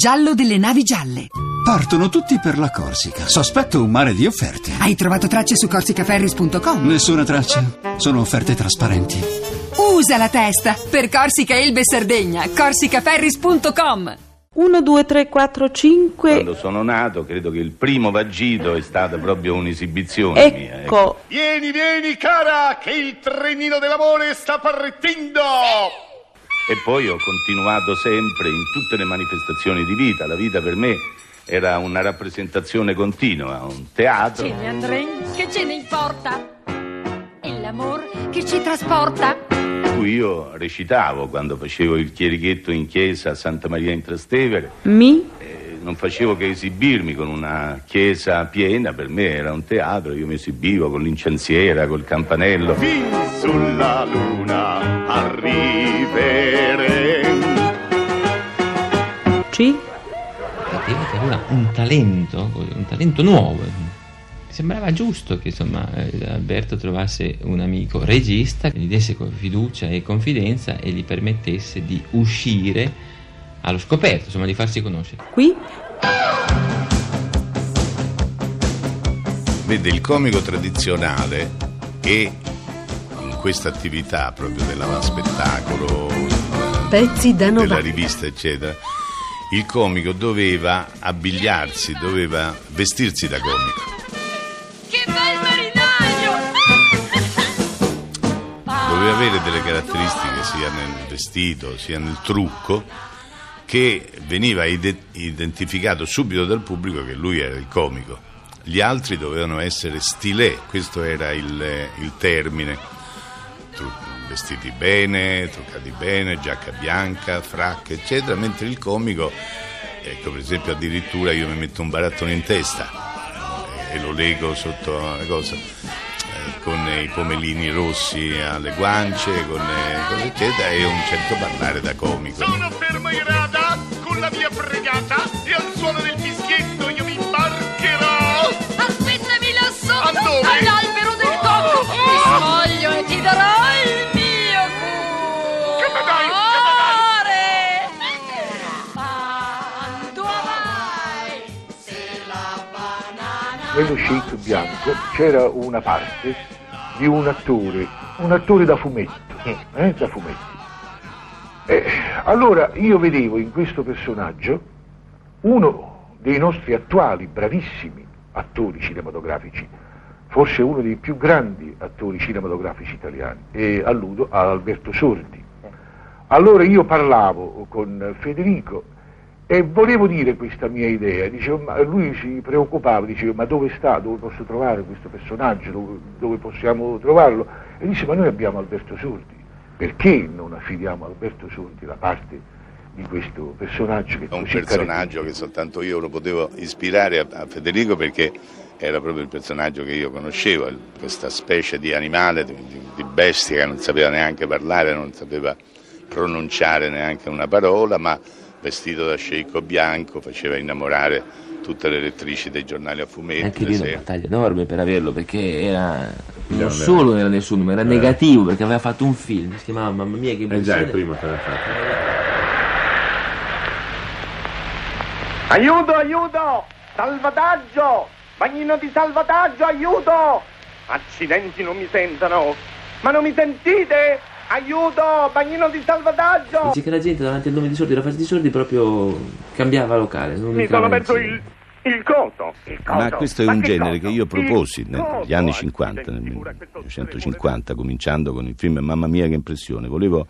giallo delle navi gialle. Partono tutti per la Corsica. Sospetto un mare di offerte. Hai trovato tracce su corsicaferris.com? Nessuna traccia. Sono offerte trasparenti. Usa la testa per Corsica Elbe Sardegna. corsicaferris.com 1, 2, 3, 4, 5. Quando sono nato, credo che il primo vagito è stata proprio un'esibizione mia. Ecco, Vieni, vieni, cara, che il trenino dell'amore sta partendo! E poi ho continuato sempre in tutte le manifestazioni di vita. La vita per me era una rappresentazione continua, un teatro. Ce ne andremo, che ce ne importa? È l'amor che ci trasporta. io recitavo quando facevo il chierichetto in chiesa a Santa Maria in Trastevere. mi, Eh, non facevo che esibirmi con una chiesa piena, per me era un teatro, io mi esibivo con l'incensiera, col campanello. Fin sulla luna arriveremo. ci, Sapeva che aveva un talento, un talento nuovo. Sembrava giusto che insomma eh, Alberto trovasse un amico regista che gli desse fiducia e confidenza e gli permettesse di uscire allo scoperto, insomma di farsi conoscere. qui, Vede, il comico tradizionale e in questa attività proprio dell'avanspettacolo, Pezzi da della 90. rivista, eccetera, il comico doveva abbigliarsi, doveva vestirsi da comico. Che bel marinaio! Doveva avere delle caratteristiche sia nel vestito sia nel trucco che veniva ide- identificato subito dal pubblico che lui era il comico. Gli altri dovevano essere stilè, questo era il, il termine. Vestiti bene, truccati bene, giacca bianca, fracche, eccetera, mentre il comico, ecco per esempio addirittura io mi metto un barattone in testa eh, e lo lego sotto la cosa eh, con i pomelini rossi alle guance, con eh, eccetera, e un certo parlare da comico. Sono fermo in via fregata e al suono del fischietto io mi imbarcherò. Aspettami lassù, A dove? all'albero del cocco. Ti spoglio e ti darò il mio Che me dai? cuore. Quando vai? nello shake bianco c'era una parte di un attore, un attore da fumetto, eh, da fumetti. Eh, allora io vedevo in questo personaggio uno dei nostri attuali bravissimi attori cinematografici, forse uno dei più grandi attori cinematografici italiani, e alludo a Alberto Sordi. Allora io parlavo con Federico e volevo dire questa mia idea, dicevo, lui si preoccupava, diceva ma dove sta, dove posso trovare questo personaggio, dove, dove possiamo trovarlo? E disse ma noi abbiamo Alberto Sordi, perché non affidiamo a Alberto Sordi la parte di questo personaggio che è È un personaggio che soltanto io lo potevo ispirare a, a Federico perché era proprio il personaggio che io conoscevo, questa specie di animale, di, di- di bestia che non sapeva neanche parlare, non sapeva pronunciare neanche una parola, ma vestito da sceicco bianco faceva innamorare tutte le lettrici dei giornali a fumetti. Anche lì una battaglia enorme per averlo perché era non solo era nessuno, ma era negativo perché aveva fatto un film, si chiamava Mamma mia che Eh già, il impressione. primo che aveva fatto. Aiuto, aiuto! Salvataggio! Bagnino di salvataggio, aiuto! Accidenti, non mi sentono! Ma non mi sentite? Aiuto! Bagnino di salvataggio! Dice che la gente davanti al nome di sordi, la fase di sordi proprio cambiava locale. non Mi sono perso il, il coso! Il coso! Ma questo è un che genere coso? che io proposi Il negli anni accidenti, 50, nel figura, questo 1950, cominciando con il film Mamma mia che impressione. Volevo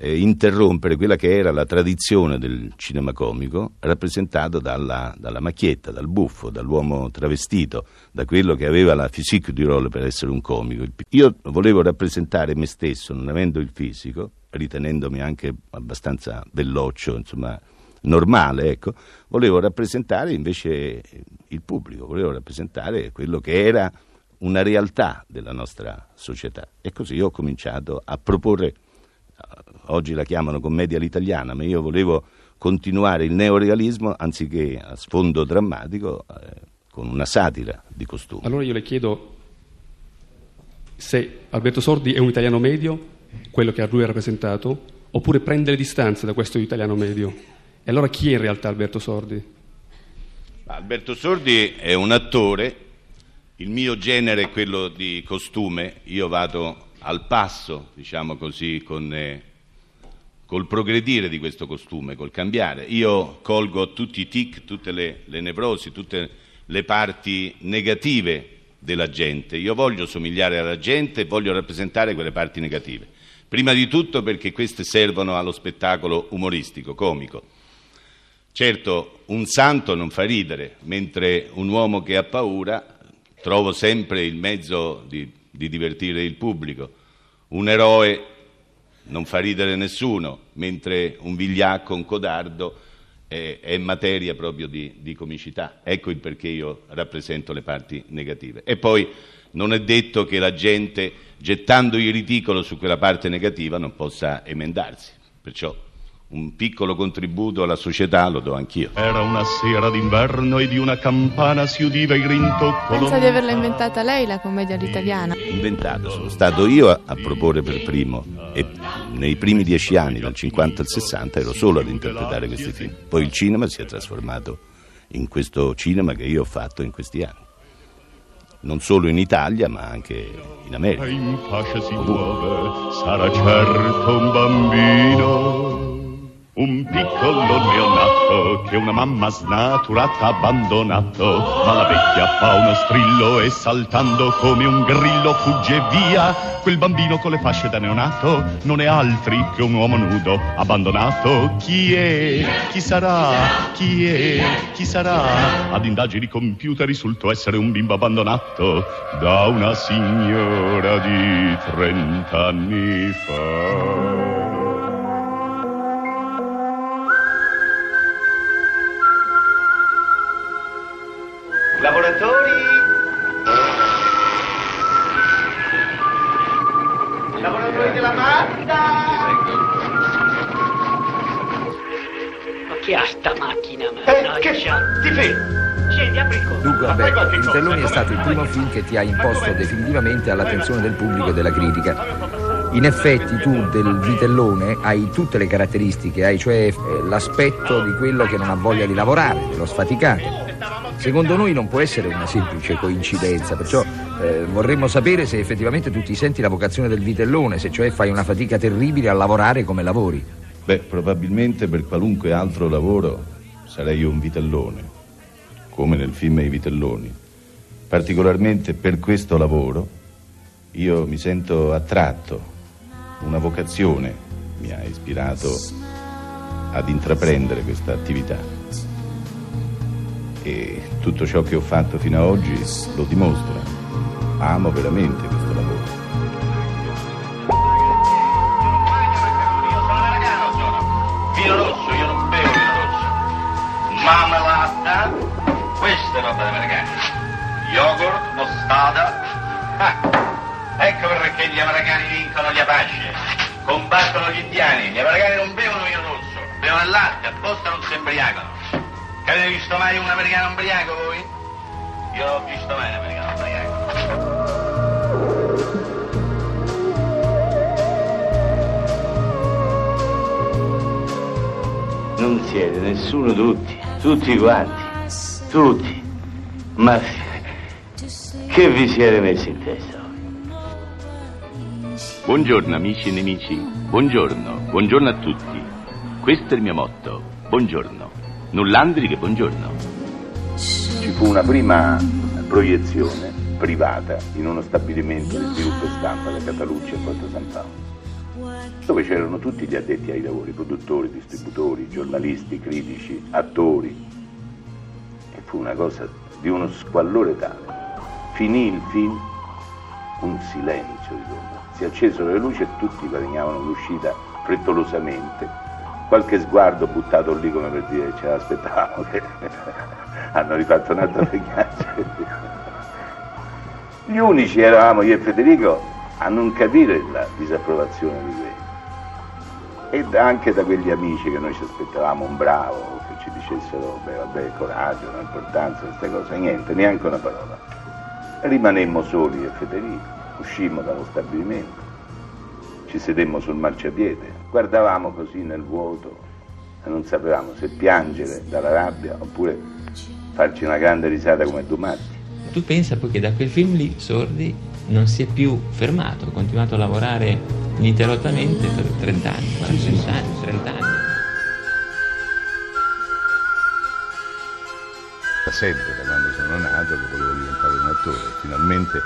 eh, interrompere quella che era la tradizione del cinema comico rappresentato dalla, dalla macchietta, dal buffo, dall'uomo travestito, da quello che aveva la physique du role per essere un comico. Io volevo rappresentare me stesso, non avendo il fisico, ritenendomi anche abbastanza belloccio, insomma normale, ecco, volevo rappresentare invece il pubblico, volevo rappresentare quello che era una realtà della nostra società. E così ho cominciato a proporre, oggi la chiamano commedia all'italiana, ma io volevo continuare il neorealismo anziché a sfondo drammatico eh, con una satira di costume. Allora io le chiedo se Alberto Sordi è un italiano medio, quello che a lui ha rappresentato, oppure prende le distanze da questo italiano medio E allora chi è in realtà Alberto Sordi? Alberto Sordi è un attore, il mio genere è quello di costume, io vado al passo, diciamo così, con, eh, col progredire di questo costume, col cambiare. Io colgo tutti i tic, tutte le, le nevrosi, tutte le parti negative della gente. Io voglio somigliare alla gente e voglio rappresentare quelle parti negative. Prima di tutto perché queste servono allo spettacolo umoristico, comico. Certo, un santo non fa ridere, mentre un uomo che ha paura trovo sempre il mezzo di, di divertire il pubblico. Un eroe non fa ridere nessuno, mentre un vigliacco, un codardo è, è materia proprio di, di comicità. Ecco il perché io rappresento le parti negative. E poi non è detto che la gente, gettando il ridicolo su quella parte negativa, non possa emendarsi. Perciò un piccolo contributo alla società lo do anch'io. Era una sera d'inverno e di una campana si udiva il rintocco. Pensa di averla inventata lei la commedia all'italiana? Inventato, sono stato io a, a proporre per primo e nei primi dieci anni, dal 50 al 60, ero solo ad interpretare questi film. Poi il cinema si è trasformato in questo cinema che io ho fatto in questi anni. Non solo in Italia, ma anche in America. In fascia si muove, sarà certo un bambino. Un piccolo neonato che una mamma snaturata ha abbandonato, ma la vecchia fa uno strillo e saltando come un grillo fugge via. Quel bambino con le fasce da neonato non è altri che un uomo nudo abbandonato. Chi è? Chi sarà? Chi è? Chi sarà? Ad indagini compiute risultò essere un bimbo abbandonato da una signora di trent'anni fa. Chi ha sta macchina? Eh, che ti fermi? Scendi, apri il conto. Dunque Alberto, cosa, Vitelloni è stato il primo film che ti ha imposto definitivamente all'attenzione del pubblico e della critica. In effetti tu del vitellone hai tutte le caratteristiche, hai cioè eh, l'aspetto di quello che non ha voglia di lavorare, dello sfaticato. Secondo noi non può essere una semplice coincidenza, perciò eh, vorremmo sapere se effettivamente tu ti senti la vocazione del vitellone, se cioè fai una fatica terribile a lavorare come lavori. Beh, probabilmente per qualunque altro lavoro sarei un vitellone, come nel film I vitelloni. Particolarmente per questo lavoro io mi sento attratto, una vocazione mi ha ispirato ad intraprendere questa attività. E tutto ciò che ho fatto fino ad oggi lo dimostra. Amo veramente questa è roba da americani. Yogurt, mostarda. Ah, ecco perché gli americani vincono gli Apache. Combattono gli indiani. Gli americani non bevono vino rosso, bevono il latte, apposta non si imbriacano. Che avete visto mai un americano ubriaco voi? Io l'ho visto mai un americano ubriaco. Non siete nessuno tutti, tutti quanti, tutti. Ma che vi siete messi in testa? Buongiorno amici e nemici, buongiorno, buongiorno a tutti. Questo è il mio motto, buongiorno. Null'andri che buongiorno. Ci fu una prima proiezione privata in uno stabilimento di sviluppo stampa da Catalucci a Porto San Paolo, dove c'erano tutti gli addetti ai lavori, produttori, distributori, giornalisti, critici, attori. Fu una cosa di uno squallore tale. Finì il film, un silenzio di tomba. Si accesero le luci e tutti guadagnavano l'uscita frettolosamente. Qualche sguardo buttato lì come per dire ce l'aspettavamo che hanno rifatto un'altra fregnaccia. Gli unici eravamo io e Federico a non capire la disapprovazione di questo. E anche da quegli amici che noi ci aspettavamo un bravo, che ci dicessero, beh vabbè, coraggio, l'importanza di queste cose, niente, neanche una parola. Rimanemmo soli e Federico, uscimmo dallo stabilimento, ci sedemmo sul marciapiede, guardavamo così nel vuoto e non sapevamo se piangere dalla rabbia oppure farci una grande risata come due matti. Tu pensa poi che da quel film lì Sordi non si è più fermato, ha continuato a lavorare ininterrottamente per 30 anni, 40 anni, 30 anni. Da sempre, da quando sono nato, che volevo diventare un attore. Finalmente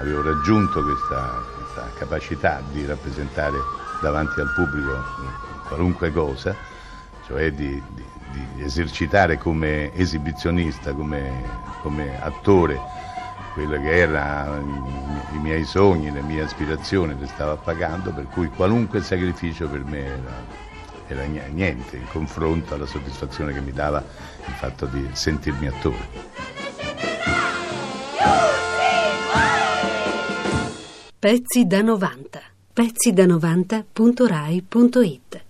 avevo raggiunto questa, questa capacità di rappresentare davanti al pubblico qualunque cosa, cioè di, di, di esercitare come esibizionista, come, come attore quello che erano i miei sogni, le mie aspirazioni, le stavo appagando, per cui qualunque sacrificio per me era era niente in confronto alla soddisfazione che mi dava il fatto di sentirmi attore. Pezzi da 90. Pezzi da 90.rai.it